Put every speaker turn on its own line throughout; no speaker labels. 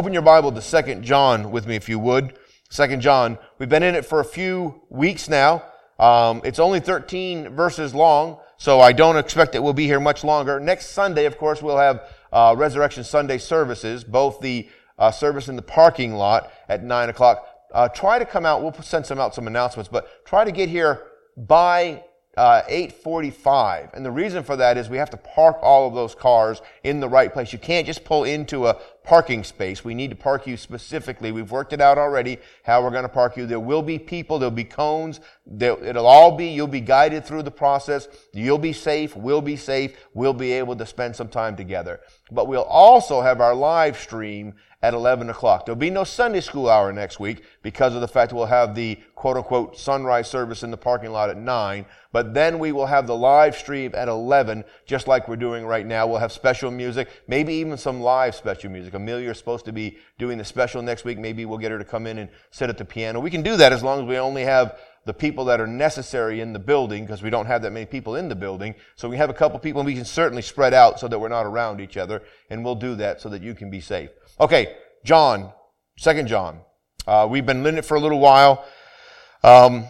Open your Bible to Second John with me, if you would. Second John. We've been in it for a few weeks now. Um, it's only 13 verses long, so I don't expect it will be here much longer. Next Sunday, of course, we'll have uh, Resurrection Sunday services, both the uh, service in the parking lot at 9 o'clock. Uh, try to come out. We'll send some out some announcements, but try to get here by uh, 845. And the reason for that is we have to park all of those cars in the right place. You can't just pull into a parking space. We need to park you specifically. We've worked it out already how we're going to park you. There will be people. There'll be cones. There, it'll all be, you'll be guided through the process. You'll be safe. We'll be safe. We'll be able to spend some time together. But we'll also have our live stream at 11 o'clock. There'll be no Sunday school hour next week because of the fact that we'll have the quote unquote sunrise service in the parking lot at 9. But then we will have the live stream at 11, just like we're doing right now. We'll have special music, maybe even some live special music. Amelia is supposed to be doing the special next week. Maybe we'll get her to come in and sit at the piano. We can do that as long as we only have the people that are necessary in the building because we don't have that many people in the building. So we have a couple people and we can certainly spread out so that we're not around each other. And we'll do that so that you can be safe. Okay, John, Second John. Uh, we've been in it for a little while. Um,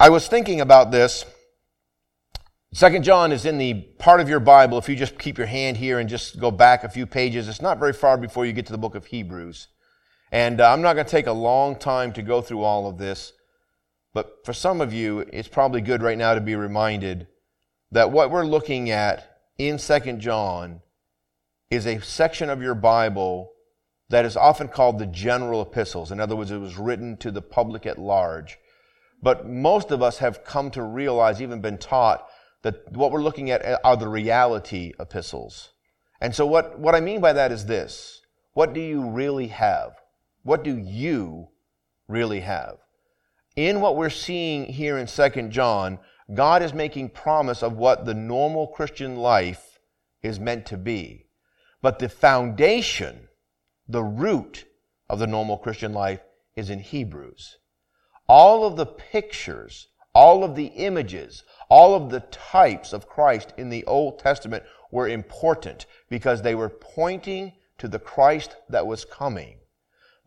I was thinking about this. Second John is in the part of your Bible. If you just keep your hand here and just go back a few pages, it's not very far before you get to the book of Hebrews. And uh, I'm not going to take a long time to go through all of this, but for some of you, it's probably good right now to be reminded that what we're looking at in Second John is a section of your Bible that is often called the general epistles. In other words, it was written to the public at large. But most of us have come to realize, even been taught, that what we're looking at are the reality epistles. And so what, what I mean by that is this. What do you really have? What do you really have? In what we're seeing here in 2 John, God is making promise of what the normal Christian life is meant to be. But the foundation the root of the normal Christian life is in Hebrews. All of the pictures, all of the images, all of the types of Christ in the Old Testament were important because they were pointing to the Christ that was coming.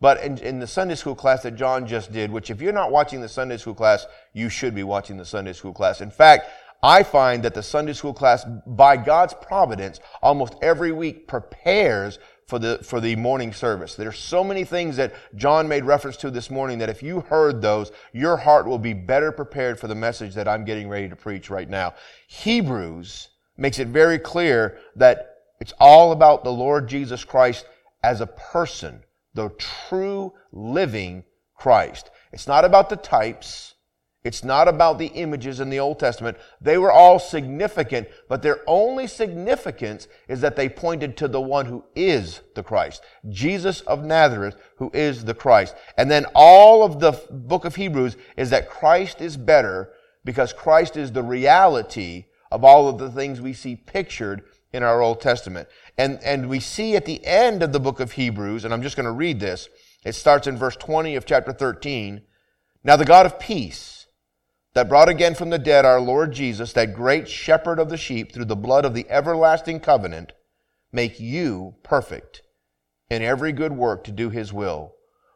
But in, in, the Sunday school class that John just did, which if you're not watching the Sunday school class, you should be watching the Sunday school class. In fact, I find that the Sunday school class, by God's providence, almost every week prepares for the, for the morning service. There's so many things that John made reference to this morning that if you heard those, your heart will be better prepared for the message that I'm getting ready to preach right now. Hebrews makes it very clear that it's all about the Lord Jesus Christ as a person, the true living Christ. It's not about the types. It's not about the images in the Old Testament. They were all significant, but their only significance is that they pointed to the one who is the Christ. Jesus of Nazareth, who is the Christ. And then all of the book of Hebrews is that Christ is better because Christ is the reality of all of the things we see pictured in our Old Testament. And, and we see at the end of the book of Hebrews, and I'm just going to read this. It starts in verse 20 of chapter 13. Now the God of peace, that brought again from the dead our Lord Jesus, that great shepherd of the sheep, through the blood of the everlasting covenant, make you perfect in every good work to do his will,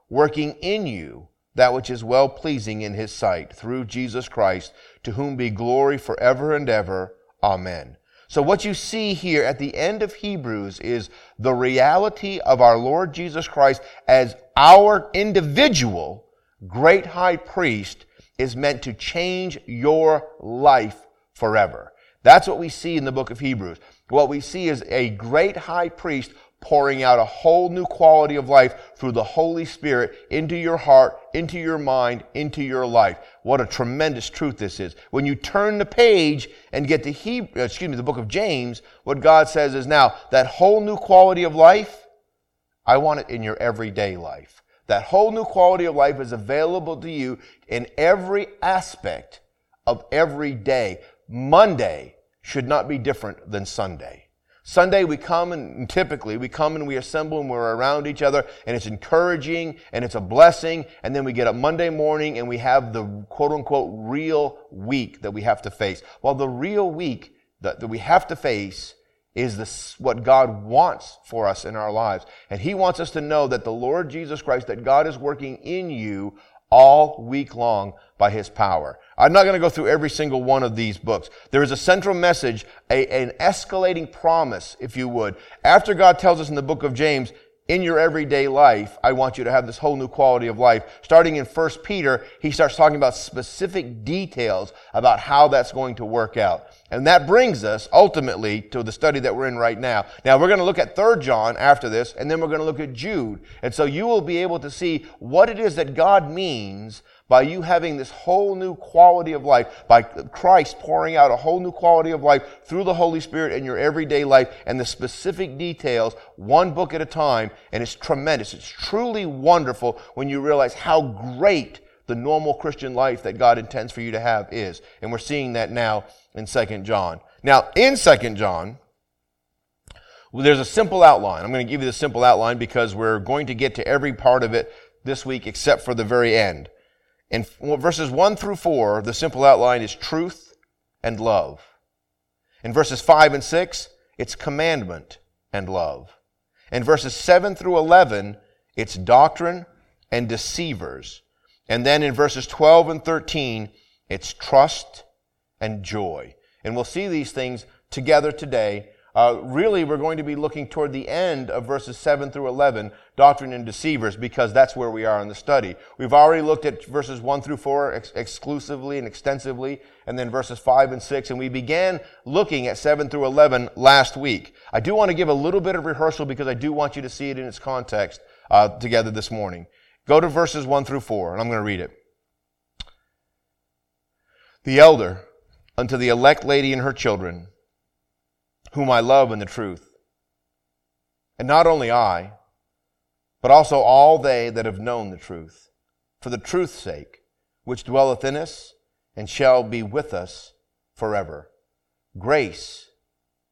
working in you that which is well pleasing in his sight, through Jesus Christ, to whom be glory forever and ever. Amen. So, what you see here at the end of Hebrews is the reality of our Lord Jesus Christ as our individual great high priest is meant to change your life forever. That's what we see in the book of Hebrews. What we see is a great high priest pouring out a whole new quality of life through the Holy Spirit into your heart, into your mind, into your life. What a tremendous truth this is. When you turn the page and get to Hebrew, uh, excuse me, the book of James, what God says is now that whole new quality of life, I want it in your everyday life. That whole new quality of life is available to you in every aspect of every day. Monday should not be different than Sunday. Sunday we come and typically we come and we assemble and we're around each other and it's encouraging and it's a blessing and then we get up Monday morning and we have the quote unquote real week that we have to face. Well, the real week that, that we have to face is this, what God wants for us in our lives. And He wants us to know that the Lord Jesus Christ, that God is working in you all week long by His power. I'm not going to go through every single one of these books. There is a central message, a, an escalating promise, if you would. After God tells us in the book of James, in your everyday life, I want you to have this whole new quality of life. Starting in 1 Peter, he starts talking about specific details about how that's going to work out. And that brings us ultimately to the study that we're in right now. Now we're going to look at 3 John after this, and then we're going to look at Jude. And so you will be able to see what it is that God means by you having this whole new quality of life, by Christ pouring out a whole new quality of life through the Holy Spirit in your everyday life and the specific details, one book at a time, and it's tremendous. It's truly wonderful when you realize how great the normal Christian life that God intends for you to have is. And we're seeing that now in 2 John. Now, in 2 John, there's a simple outline. I'm going to give you the simple outline because we're going to get to every part of it this week except for the very end. In verses 1 through 4, the simple outline is truth and love. In verses 5 and 6, it's commandment and love. In verses 7 through 11, it's doctrine and deceivers. And then in verses 12 and 13, it's trust and joy. And we'll see these things together today uh, really, we're going to be looking toward the end of verses 7 through 11, doctrine and deceivers, because that's where we are in the study. We've already looked at verses 1 through 4 ex- exclusively and extensively, and then verses 5 and 6, and we began looking at 7 through 11 last week. I do want to give a little bit of rehearsal because I do want you to see it in its context uh, together this morning. Go to verses 1 through 4, and I'm going to read it. The elder unto the elect lady and her children, whom I love in the truth. And not only I, but also all they that have known the truth, for the truth's sake, which dwelleth in us and shall be with us forever. Grace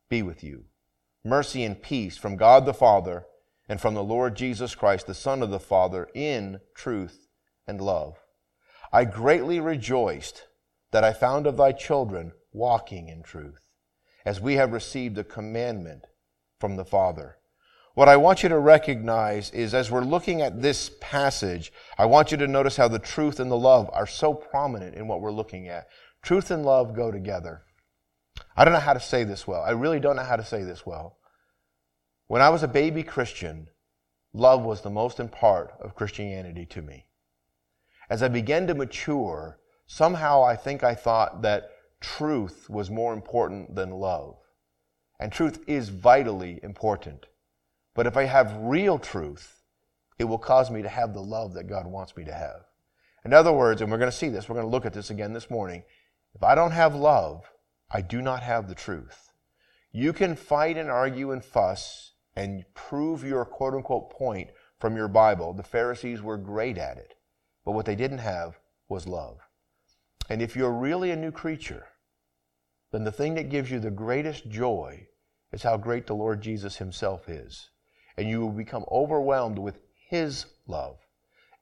be with you. Mercy and peace from God the Father and from the Lord Jesus Christ, the Son of the Father, in truth and love. I greatly rejoiced that I found of thy children walking in truth as we have received a commandment from the Father. What I want you to recognize is as we're looking at this passage, I want you to notice how the truth and the love are so prominent in what we're looking at. Truth and love go together. I don't know how to say this well. I really don't know how to say this well. When I was a baby Christian, love was the most important part of Christianity to me. As I began to mature, somehow I think I thought that truth was more important than love. And truth is vitally important. But if I have real truth, it will cause me to have the love that God wants me to have. In other words, and we're going to see this, we're going to look at this again this morning. If I don't have love, I do not have the truth. You can fight and argue and fuss and prove your quote unquote point from your Bible. The Pharisees were great at it. But what they didn't have was love. And if you're really a new creature, then the thing that gives you the greatest joy is how great the Lord Jesus Himself is. And you will become overwhelmed with His love.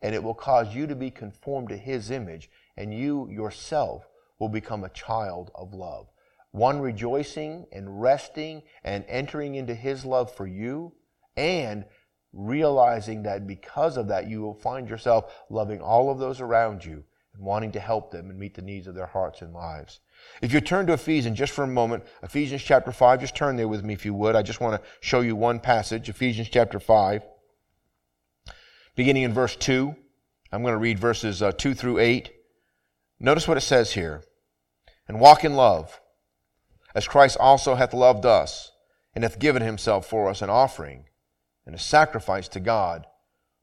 And it will cause you to be conformed to His image. And you yourself will become a child of love. One rejoicing and resting and entering into His love for you and realizing that because of that, you will find yourself loving all of those around you and wanting to help them and meet the needs of their hearts and lives. If you turn to Ephesians just for a moment, Ephesians chapter 5, just turn there with me if you would. I just want to show you one passage, Ephesians chapter 5, beginning in verse 2. I'm going to read verses uh, 2 through 8. Notice what it says here. And walk in love, as Christ also hath loved us, and hath given himself for us an offering and a sacrifice to God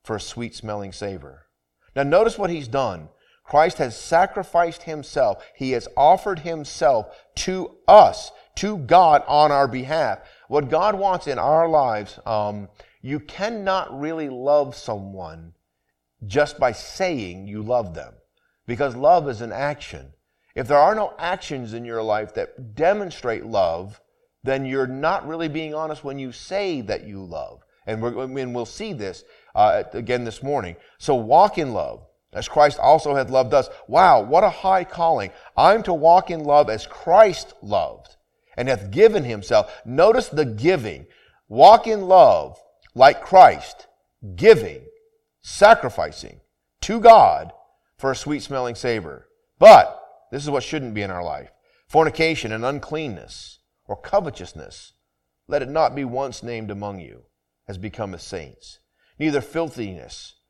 for a sweet smelling savor. Now, notice what he's done. Christ has sacrificed himself. He has offered himself to us, to God on our behalf. What God wants in our lives, um, you cannot really love someone just by saying you love them because love is an action. If there are no actions in your life that demonstrate love, then you're not really being honest when you say that you love. And, we will see this uh, again this morning. So walk in love as Christ also hath loved us. Wow, what a high calling. I'm to walk in love as Christ loved and hath given himself. Notice the giving. Walk in love like Christ, giving, sacrificing to God for a sweet smelling savor. But this is what shouldn't be in our life fornication and uncleanness or covetousness. Let it not be once named among you as becometh saints. Neither filthiness,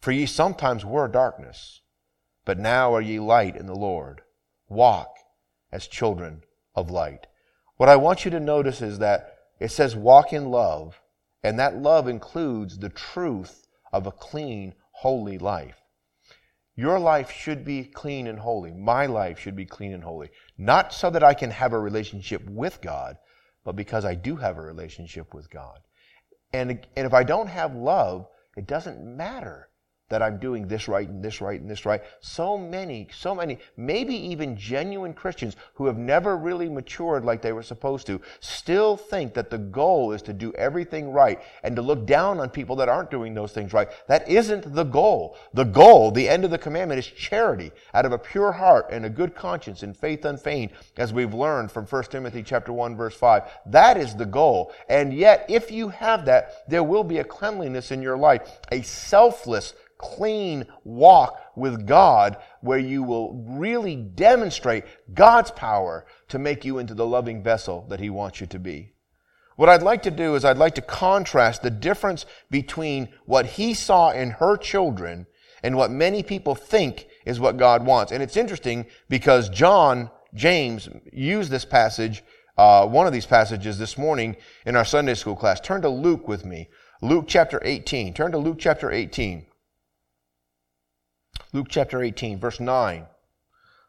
For ye sometimes were darkness, but now are ye light in the Lord. Walk as children of light. What I want you to notice is that it says walk in love, and that love includes the truth of a clean, holy life. Your life should be clean and holy. My life should be clean and holy. Not so that I can have a relationship with God, but because I do have a relationship with God. And, and if I don't have love, it doesn't matter that I'm doing this right and this right and this right. So many, so many, maybe even genuine Christians who have never really matured like they were supposed to, still think that the goal is to do everything right and to look down on people that aren't doing those things right. That isn't the goal. The goal, the end of the commandment, is charity out of a pure heart and a good conscience and faith unfeigned, as we've learned from 1 Timothy chapter 1, verse 5. That is the goal. And yet, if you have that, there will be a cleanliness in your life, a selfless clean walk with God where you will really demonstrate God's power to make you into the loving vessel that He wants you to be. What I'd like to do is I'd like to contrast the difference between what He saw in her children and what many people think is what God wants. And it's interesting because John, James, used this passage, uh, one of these passages this morning in our Sunday school class. Turn to Luke with me. Luke chapter 18. Turn to Luke chapter 18. Luke chapter 18, verse 9.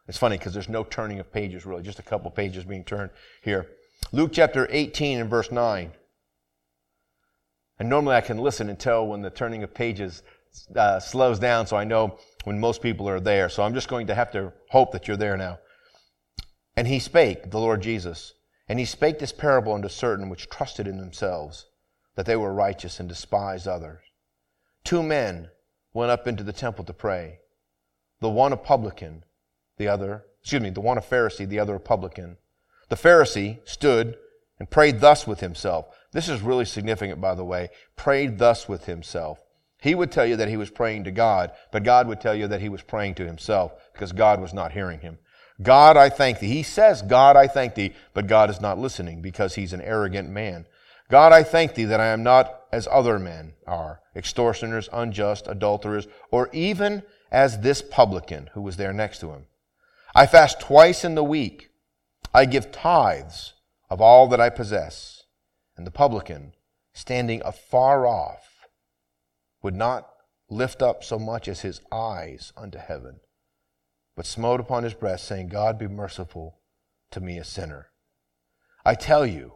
It's funny because there's no turning of pages really, just a couple pages being turned here. Luke chapter 18 and verse 9. And normally I can listen and tell when the turning of pages uh, slows down so I know when most people are there. So I'm just going to have to hope that you're there now. And he spake, the Lord Jesus, and he spake this parable unto certain which trusted in themselves that they were righteous and despised others. Two men went up into the temple to pray the one a publican, the other, excuse me, the one a Pharisee, the other a publican. The Pharisee stood and prayed thus with himself. This is really significant, by the way. Prayed thus with himself. He would tell you that he was praying to God, but God would tell you that he was praying to himself because God was not hearing him. God, I thank thee. He says, God, I thank thee, but God is not listening because he's an arrogant man. God, I thank thee that I am not as other men are, extortioners, unjust, adulterers, or even as this publican who was there next to him. I fast twice in the week. I give tithes of all that I possess. And the publican, standing afar off, would not lift up so much as his eyes unto heaven, but smote upon his breast, saying, God be merciful to me, a sinner. I tell you,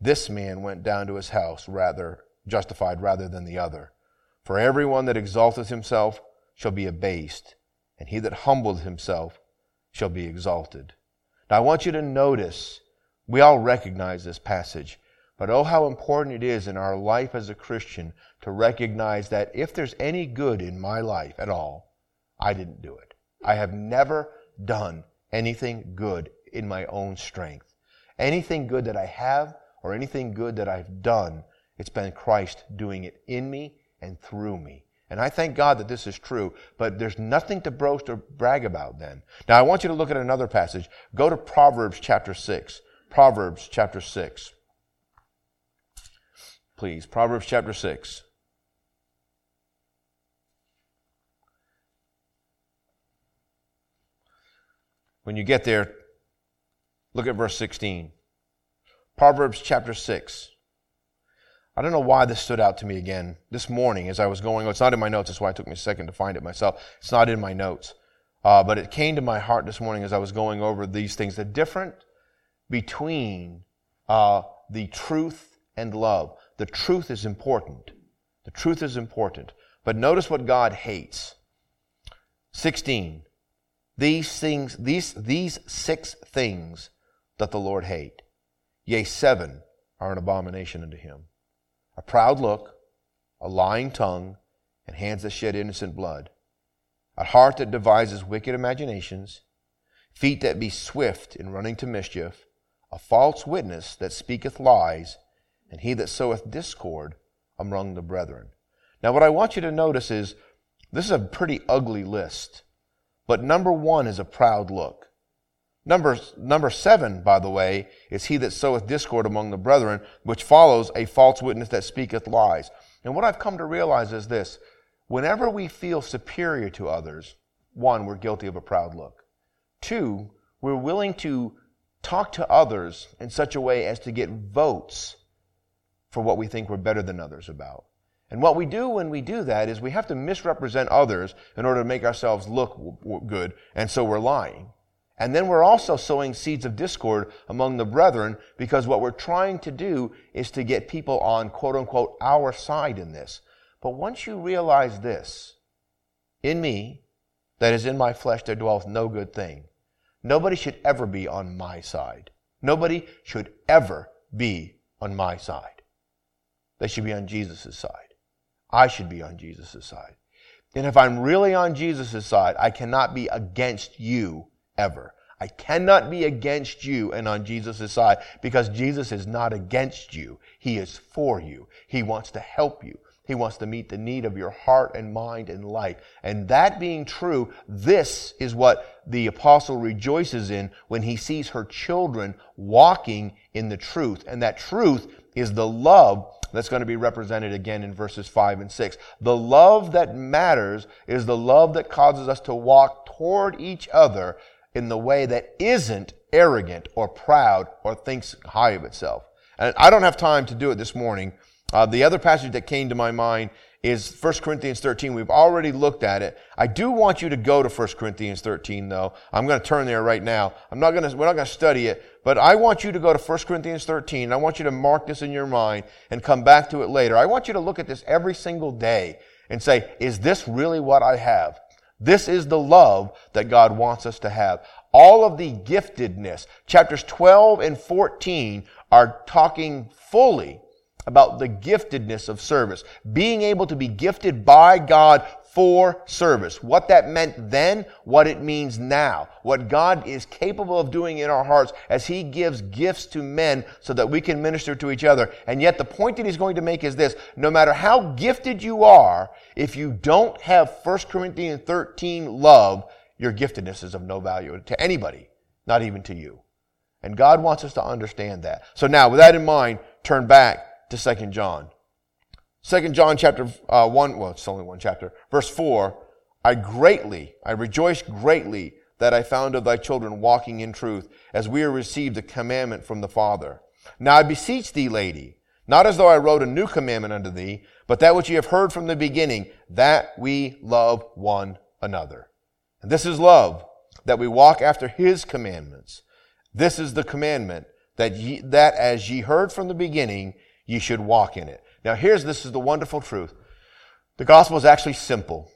this man went down to his house rather justified rather than the other. For everyone that exalteth himself shall be abased, and he that humbleth himself shall be exalted. Now I want you to notice, we all recognize this passage, but oh, how important it is in our life as a Christian to recognize that if there's any good in my life at all, I didn't do it. I have never done anything good in my own strength. Anything good that I have or anything good that I've done, it's been Christ doing it in me and through me. And I thank God that this is true, but there's nothing to boast or brag about then. Now I want you to look at another passage. Go to Proverbs chapter 6. Proverbs chapter 6. Please, Proverbs chapter 6. When you get there, look at verse 16. Proverbs chapter 6. I don't know why this stood out to me again this morning as I was going. It's not in my notes. That's why it took me a second to find it myself. It's not in my notes. Uh, but it came to my heart this morning as I was going over these things. The difference between uh, the truth and love. The truth is important. The truth is important. But notice what God hates. 16. These things, these, these six things that the Lord hate. Yea, seven are an abomination unto him. A proud look, a lying tongue, and hands that shed innocent blood. A heart that devises wicked imaginations, feet that be swift in running to mischief, a false witness that speaketh lies, and he that soweth discord among the brethren. Now, what I want you to notice is this is a pretty ugly list, but number one is a proud look. Number, number seven, by the way, is he that soweth discord among the brethren, which follows a false witness that speaketh lies. And what I've come to realize is this whenever we feel superior to others, one, we're guilty of a proud look. Two, we're willing to talk to others in such a way as to get votes for what we think we're better than others about. And what we do when we do that is we have to misrepresent others in order to make ourselves look good, and so we're lying. And then we're also sowing seeds of discord among the brethren because what we're trying to do is to get people on quote unquote our side in this. But once you realize this, in me, that is in my flesh, there dwelleth no good thing. Nobody should ever be on my side. Nobody should ever be on my side. They should be on Jesus' side. I should be on Jesus' side. And if I'm really on Jesus' side, I cannot be against you ever. I cannot be against you and on Jesus' side because Jesus is not against you. He is for you. He wants to help you. He wants to meet the need of your heart and mind and life. And that being true, this is what the apostle rejoices in when he sees her children walking in the truth. And that truth is the love that's going to be represented again in verses 5 and 6. The love that matters is the love that causes us to walk toward each other in the way that isn't arrogant or proud or thinks high of itself. And I don't have time to do it this morning. Uh, the other passage that came to my mind is 1 Corinthians 13. We've already looked at it. I do want you to go to 1 Corinthians 13 though. I'm going to turn there right now. I'm not going to, we're not going to study it, but I want you to go to 1 Corinthians 13. I want you to mark this in your mind and come back to it later. I want you to look at this every single day and say, is this really what I have? This is the love that God wants us to have. All of the giftedness. Chapters 12 and 14 are talking fully about the giftedness of service. Being able to be gifted by God for service. What that meant then, what it means now. What God is capable of doing in our hearts as He gives gifts to men so that we can minister to each other. And yet the point that He's going to make is this. No matter how gifted you are, if you don't have 1 Corinthians 13 love, your giftedness is of no value to anybody, not even to you. And God wants us to understand that. So now, with that in mind, turn back to 2 John. Second John chapter uh, 1, well, it's only one chapter, verse 4, I greatly, I rejoice greatly that I found of thy children walking in truth, as we have received a commandment from the Father. Now I beseech thee, lady, not as though I wrote a new commandment unto thee, but that which ye have heard from the beginning, that we love one another. And this is love, that we walk after his commandments. This is the commandment, that ye, that as ye heard from the beginning, ye should walk in it. Now, here's this is the wonderful truth. The gospel is actually simple.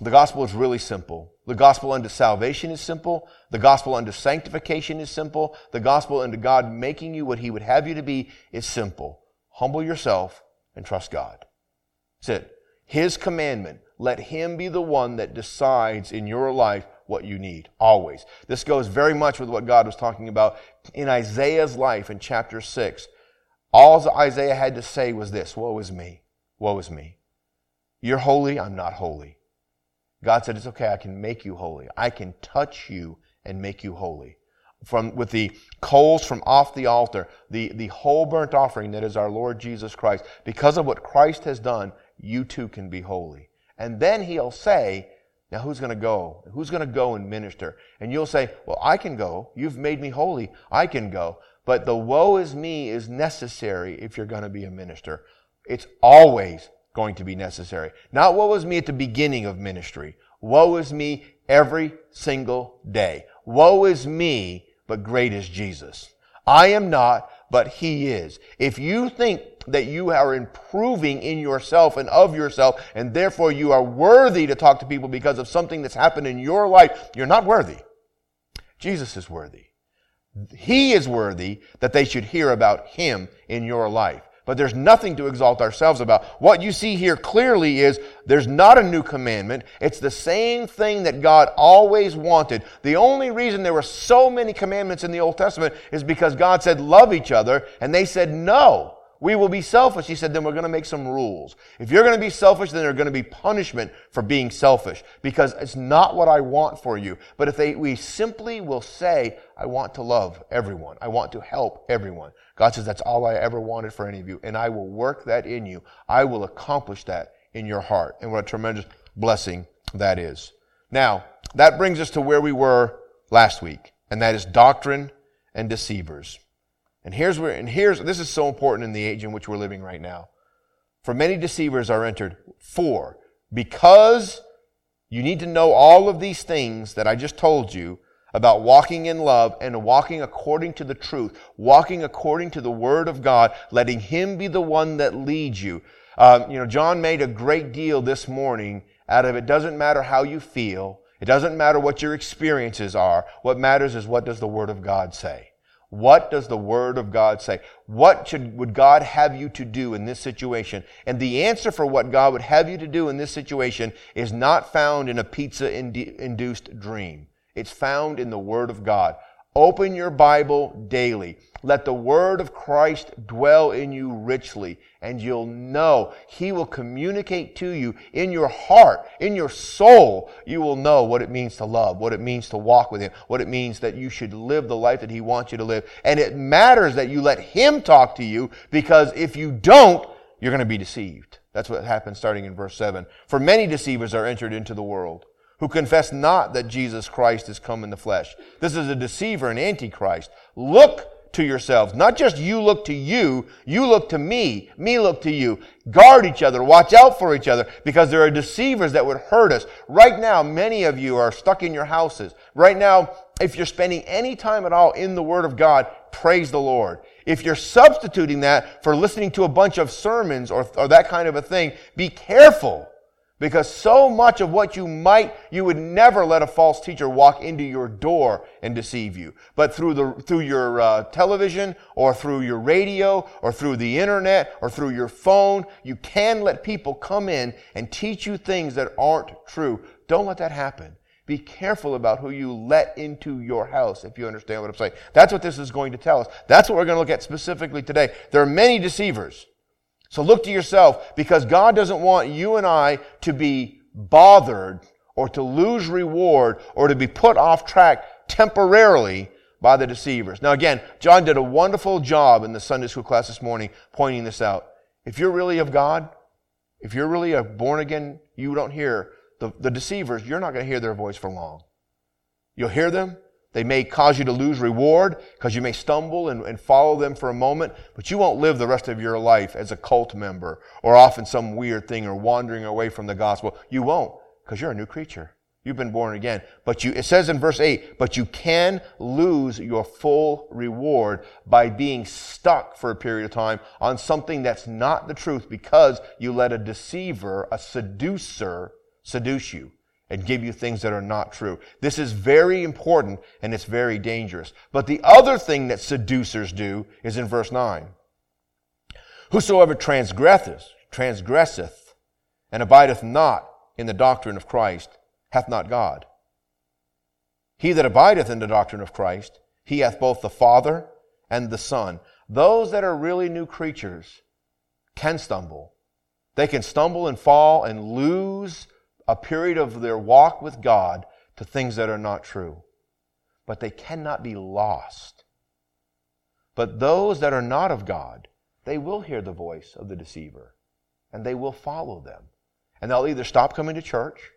The gospel is really simple. The gospel unto salvation is simple. The gospel unto sanctification is simple. The gospel unto God making you what He would have you to be is simple. Humble yourself and trust God. That's it. His commandment. Let Him be the one that decides in your life what you need. Always. This goes very much with what God was talking about in Isaiah's life in chapter 6. All Isaiah had to say was this Woe is me. Woe is me. You're holy, I'm not holy. God said, It's okay, I can make you holy. I can touch you and make you holy. From, with the coals from off the altar, the, the whole burnt offering that is our Lord Jesus Christ. Because of what Christ has done, you too can be holy. And then he'll say, now who's going to go? Who's going to go and minister? And you'll say, well, I can go. You've made me holy. I can go. But the woe is me is necessary if you're going to be a minister. It's always going to be necessary. Not woe is me at the beginning of ministry. Woe is me every single day. Woe is me, but great is Jesus. I am not, but He is. If you think that you are improving in yourself and of yourself, and therefore you are worthy to talk to people because of something that's happened in your life, you're not worthy. Jesus is worthy. He is worthy that they should hear about Him in your life. But there's nothing to exalt ourselves about. What you see here clearly is there's not a new commandment. It's the same thing that God always wanted. The only reason there were so many commandments in the Old Testament is because God said, love each other, and they said, no. We will be selfish. He said, then we're going to make some rules. If you're going to be selfish, then there's going to be punishment for being selfish because it's not what I want for you. But if they, we simply will say, I want to love everyone. I want to help everyone. God says, that's all I ever wanted for any of you. And I will work that in you. I will accomplish that in your heart. And what a tremendous blessing that is. Now, that brings us to where we were last week. And that is doctrine and deceivers. And here's where, and here's, this is so important in the age in which we're living right now. For many deceivers are entered. For, because you need to know all of these things that I just told you about walking in love and walking according to the truth, walking according to the Word of God, letting Him be the one that leads you. Um, you know, John made a great deal this morning out of it doesn't matter how you feel. It doesn't matter what your experiences are. What matters is what does the Word of God say? What does the Word of God say? What should, would God have you to do in this situation? And the answer for what God would have you to do in this situation is not found in a pizza induced dream. It's found in the Word of God. Open your Bible daily. Let the word of Christ dwell in you richly, and you'll know He will communicate to you in your heart, in your soul. You will know what it means to love, what it means to walk with Him, what it means that you should live the life that He wants you to live. And it matters that you let Him talk to you, because if you don't, you're going to be deceived. That's what happens starting in verse 7. For many deceivers are entered into the world who confess not that Jesus Christ is come in the flesh. This is a deceiver, an antichrist. Look to yourselves. Not just you look to you, you look to me, me look to you. Guard each other, watch out for each other, because there are deceivers that would hurt us. Right now, many of you are stuck in your houses. Right now, if you're spending any time at all in the Word of God, praise the Lord. If you're substituting that for listening to a bunch of sermons or, or that kind of a thing, be careful because so much of what you might, you would never let a false teacher walk into your door and deceive you. But through the, through your uh, television or through your radio or through the internet or through your phone, you can let people come in and teach you things that aren't true. Don't let that happen. Be careful about who you let into your house, if you understand what I'm saying. That's what this is going to tell us. That's what we're going to look at specifically today. There are many deceivers. So look to yourself because God doesn't want you and I to be bothered or to lose reward or to be put off track temporarily by the deceivers. Now again, John did a wonderful job in the Sunday school class this morning pointing this out. If you're really of God, if you're really a born again, you don't hear the, the deceivers, you're not going to hear their voice for long. You'll hear them, they may cause you to lose reward because you may stumble and, and, follow them for a moment, but you won't live the rest of your life as a cult member or off in some weird thing or wandering away from the gospel. You won't because you're a new creature. You've been born again. But you, it says in verse 8, but you can lose your full reward by being stuck for a period of time on something that's not the truth because you let a deceiver, a seducer, seduce you and give you things that are not true. This is very important and it's very dangerous. But the other thing that seducers do is in verse 9. Whosoever transgresseth, transgresseth, and abideth not in the doctrine of Christ, hath not God. He that abideth in the doctrine of Christ, he hath both the Father and the Son. Those that are really new creatures can stumble. They can stumble and fall and lose a period of their walk with God to things that are not true. But they cannot be lost. But those that are not of God, they will hear the voice of the deceiver and they will follow them. And they'll either stop coming to church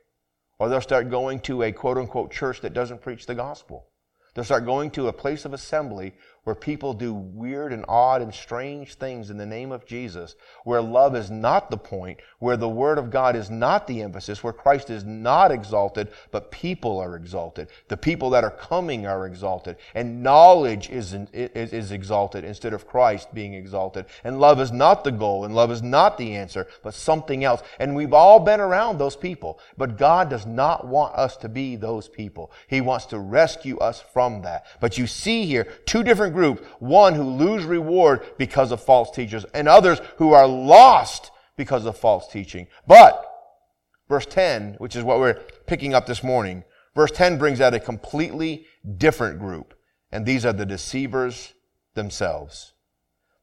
or they'll start going to a quote unquote church that doesn't preach the gospel. They'll start going to a place of assembly where people do weird and odd and strange things in the name of Jesus, where love is not the point, where the Word of God is not the emphasis, where Christ is not exalted, but people are exalted. The people that are coming are exalted. And knowledge is, is, is exalted instead of Christ being exalted. And love is not the goal, and love is not the answer, but something else. And we've all been around those people. But God does not want us to be those people. He wants to rescue us from that. But you see here two different One who lose reward because of false teachers and others who are lost because of false teaching. But verse 10, which is what we're picking up this morning, verse 10 brings out a completely different group. And these are the deceivers themselves.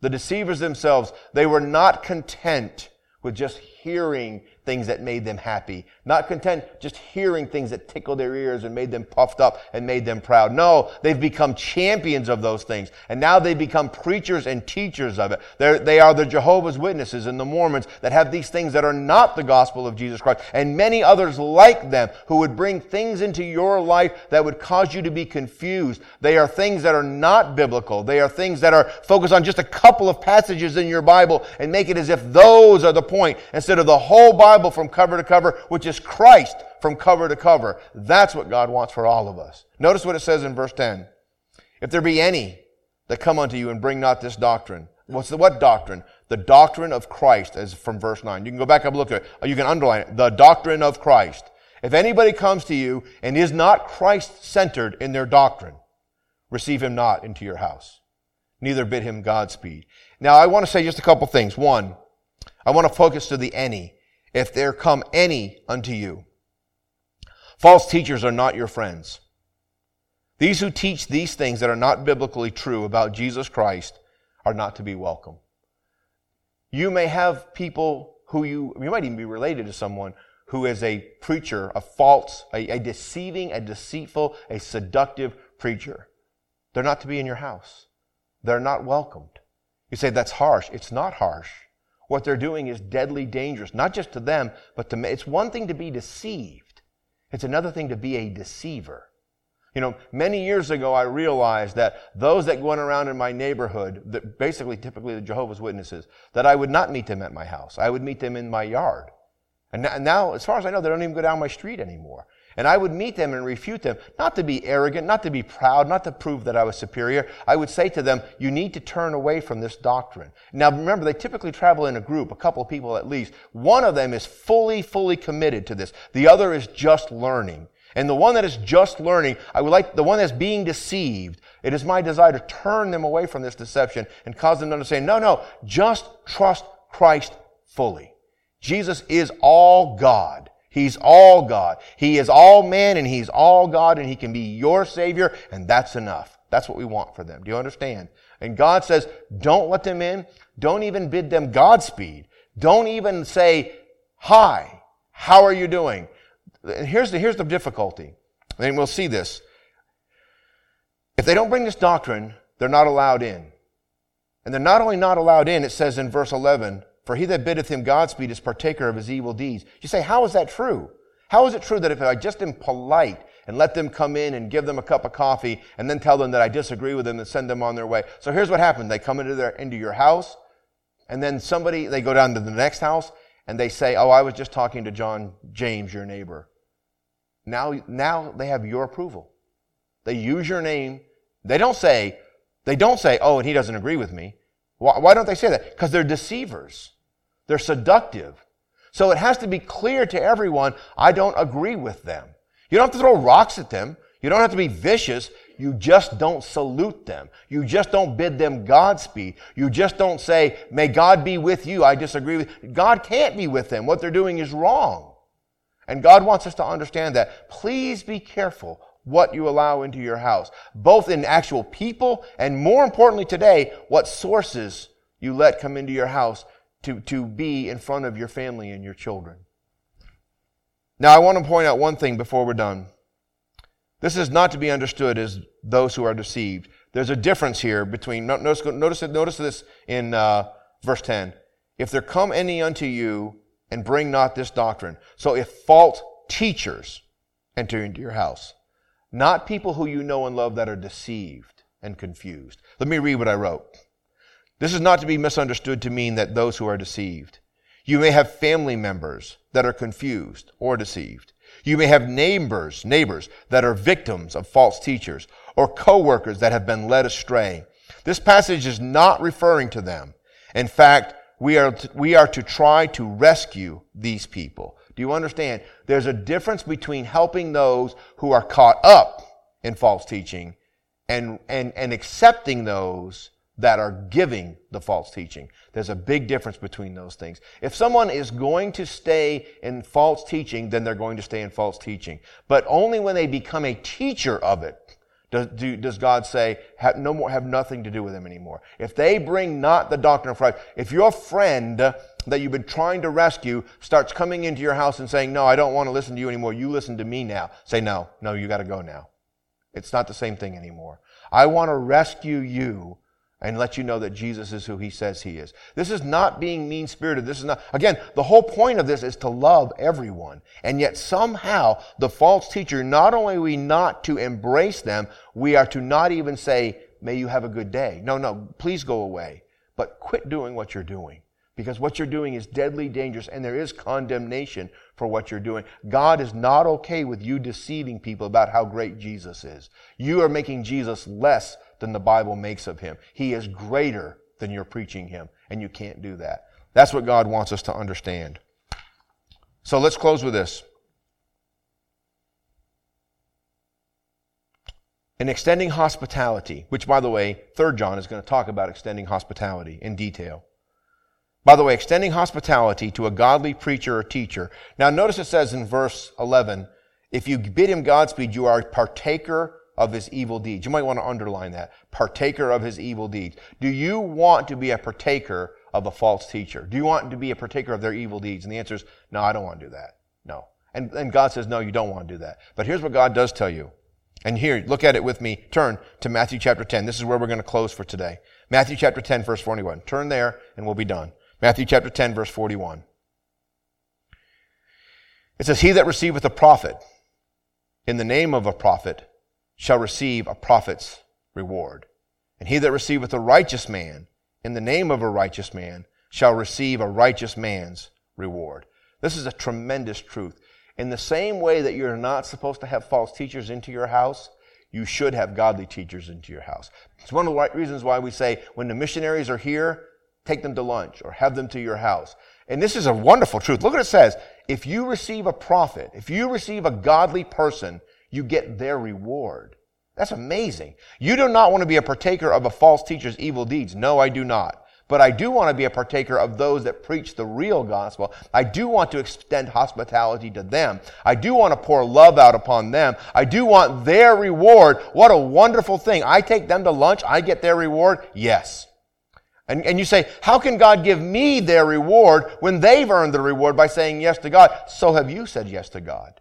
The deceivers themselves, they were not content with just hearing things that made them happy. Not content just hearing things that tickled their ears and made them puffed up and made them proud. No, they've become champions of those things. And now they become preachers and teachers of it. They're, they are the Jehovah's Witnesses and the Mormons that have these things that are not the gospel of Jesus Christ. And many others like them who would bring things into your life that would cause you to be confused. They are things that are not biblical. They are things that are focused on just a couple of passages in your Bible and make it as if those are the point instead of the whole Bible Bible from cover to cover, which is Christ from cover to cover. That's what God wants for all of us. Notice what it says in verse 10. If there be any that come unto you and bring not this doctrine. What's the what doctrine? The doctrine of Christ, as from verse 9. You can go back up and look at it. You can underline it. The doctrine of Christ. If anybody comes to you and is not Christ centered in their doctrine, receive him not into your house. Neither bid him Godspeed. Now, I want to say just a couple things. One, I want to focus to the any if there come any unto you. False teachers are not your friends. These who teach these things that are not biblically true about Jesus Christ are not to be welcome. You may have people who you, you might even be related to someone who is a preacher, a false, a, a deceiving, a deceitful, a seductive preacher. They're not to be in your house. They're not welcomed. You say that's harsh. It's not harsh what they're doing is deadly dangerous, not just to them, but to me. It's one thing to be deceived. It's another thing to be a deceiver. You know, many years ago, I realized that those that went around in my neighborhood, that basically typically the Jehovah's Witnesses, that I would not meet them at my house. I would meet them in my yard. And now, as far as I know, they don't even go down my street anymore. And I would meet them and refute them, not to be arrogant, not to be proud, not to prove that I was superior. I would say to them, you need to turn away from this doctrine. Now remember, they typically travel in a group, a couple of people at least. One of them is fully, fully committed to this. The other is just learning. And the one that is just learning, I would like the one that's being deceived. It is my desire to turn them away from this deception and cause them to understand, no, no, just trust Christ fully. Jesus is all God. He's all God. He is all man and he's all God and he can be your savior and that's enough. That's what we want for them. Do you understand? And God says, don't let them in. Don't even bid them Godspeed. Don't even say, hi, how are you doing? And here's the, here's the difficulty. And we'll see this. If they don't bring this doctrine, they're not allowed in. And they're not only not allowed in, it says in verse 11, for he that biddeth him Godspeed is partaker of his evil deeds. You say, how is that true? How is it true that if I just am polite and let them come in and give them a cup of coffee and then tell them that I disagree with them and send them on their way? So here's what happened. They come into their, into your house and then somebody, they go down to the next house and they say, oh, I was just talking to John James, your neighbor. Now, now they have your approval. They use your name. They don't say, they don't say, oh, and he doesn't agree with me. Why, why don't they say that? Because they're deceivers. They're seductive. So it has to be clear to everyone, I don't agree with them. You don't have to throw rocks at them. You don't have to be vicious. You just don't salute them. You just don't bid them Godspeed. You just don't say, may God be with you. I disagree with you. God can't be with them. What they're doing is wrong. And God wants us to understand that. Please be careful what you allow into your house, both in actual people and more importantly today, what sources you let come into your house to, to be in front of your family and your children. Now, I want to point out one thing before we're done. This is not to be understood as those who are deceived. There's a difference here between, notice, notice, notice this in uh, verse 10. If there come any unto you and bring not this doctrine. So if false teachers enter into your house, not people who you know and love that are deceived, and confused. Let me read what I wrote. This is not to be misunderstood to mean that those who are deceived. You may have family members that are confused or deceived. You may have neighbors, neighbors that are victims of false teachers or coworkers that have been led astray. This passage is not referring to them. In fact, we are, to, we are to try to rescue these people. Do you understand? There's a difference between helping those who are caught up in false teaching and, and, and accepting those that are giving the false teaching. There's a big difference between those things. If someone is going to stay in false teaching, then they're going to stay in false teaching. But only when they become a teacher of it does, do, does God say, have no more, have nothing to do with them anymore. If they bring not the doctrine of Christ, if your friend that you've been trying to rescue starts coming into your house and saying, no, I don't want to listen to you anymore. You listen to me now. Say, no, no, you got to go now. It's not the same thing anymore. I want to rescue you and let you know that Jesus is who he says he is. This is not being mean spirited. This is not, again, the whole point of this is to love everyone. And yet somehow the false teacher, not only are we not to embrace them, we are to not even say, may you have a good day. No, no, please go away. But quit doing what you're doing because what you're doing is deadly dangerous and there is condemnation for what you're doing. God is not okay with you deceiving people about how great Jesus is. You are making Jesus less than the Bible makes of him. He is greater than you're preaching him, and you can't do that. That's what God wants us to understand. So let's close with this. In extending hospitality, which by the way, 3rd John is going to talk about extending hospitality in detail. By the way, extending hospitality to a godly preacher or teacher. Now, notice it says in verse 11, if you bid him Godspeed, you are a partaker of his evil deeds. You might want to underline that. Partaker of his evil deeds. Do you want to be a partaker of a false teacher? Do you want to be a partaker of their evil deeds? And the answer is, no, I don't want to do that. No. And, and God says, no, you don't want to do that. But here's what God does tell you. And here, look at it with me. Turn to Matthew chapter 10. This is where we're going to close for today. Matthew chapter 10, verse 41. Turn there and we'll be done. Matthew chapter 10, verse 41. It says, He that receiveth a prophet in the name of a prophet shall receive a prophet's reward. And he that receiveth a righteous man in the name of a righteous man shall receive a righteous man's reward. This is a tremendous truth. In the same way that you're not supposed to have false teachers into your house, you should have godly teachers into your house. It's one of the reasons why we say when the missionaries are here, take them to lunch or have them to your house. And this is a wonderful truth. Look what it says. If you receive a prophet, if you receive a godly person, you get their reward. That's amazing. You do not want to be a partaker of a false teacher's evil deeds. No, I do not. But I do want to be a partaker of those that preach the real gospel. I do want to extend hospitality to them. I do want to pour love out upon them. I do want their reward. What a wonderful thing. I take them to lunch, I get their reward. Yes. And, and you say, how can God give me their reward when they've earned the reward by saying yes to God? So have you said yes to God.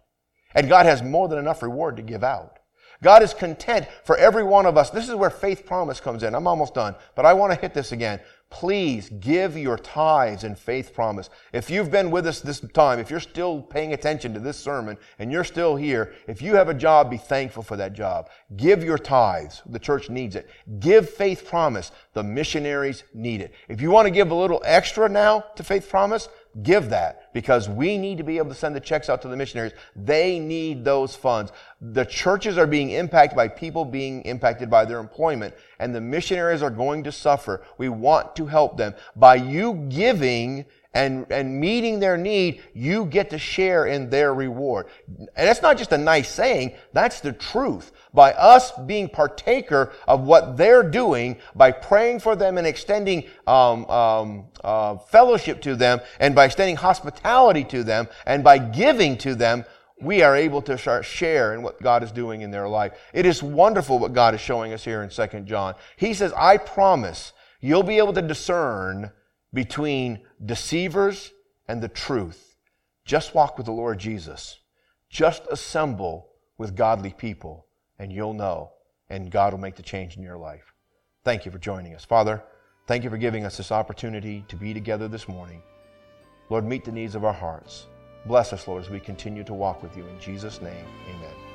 And God has more than enough reward to give out. God is content for every one of us. This is where faith promise comes in. I'm almost done, but I want to hit this again please give your tithes and faith promise. If you've been with us this time, if you're still paying attention to this sermon and you're still here, if you have a job, be thankful for that job. Give your tithes. The church needs it. Give faith promise. The missionaries need it. If you want to give a little extra now to faith promise, give that because we need to be able to send the checks out to the missionaries. They need those funds. The churches are being impacted by people being impacted by their employment and the missionaries are going to suffer. We want to help them. By you giving and, and meeting their need, you get to share in their reward. And that's not just a nice saying, that's the truth. By us being partaker of what they're doing, by praying for them and extending um, um, uh, fellowship to them, and by extending hospitality to them, and by giving to them, we are able to share in what God is doing in their life. It is wonderful what God is showing us here in 2 John. He says, I promise you'll be able to discern between deceivers and the truth. Just walk with the Lord Jesus. Just assemble with godly people, and you'll know, and God will make the change in your life. Thank you for joining us. Father, thank you for giving us this opportunity to be together this morning. Lord, meet the needs of our hearts. Bless us, Lord, as we continue to walk with you. In Jesus' name, amen.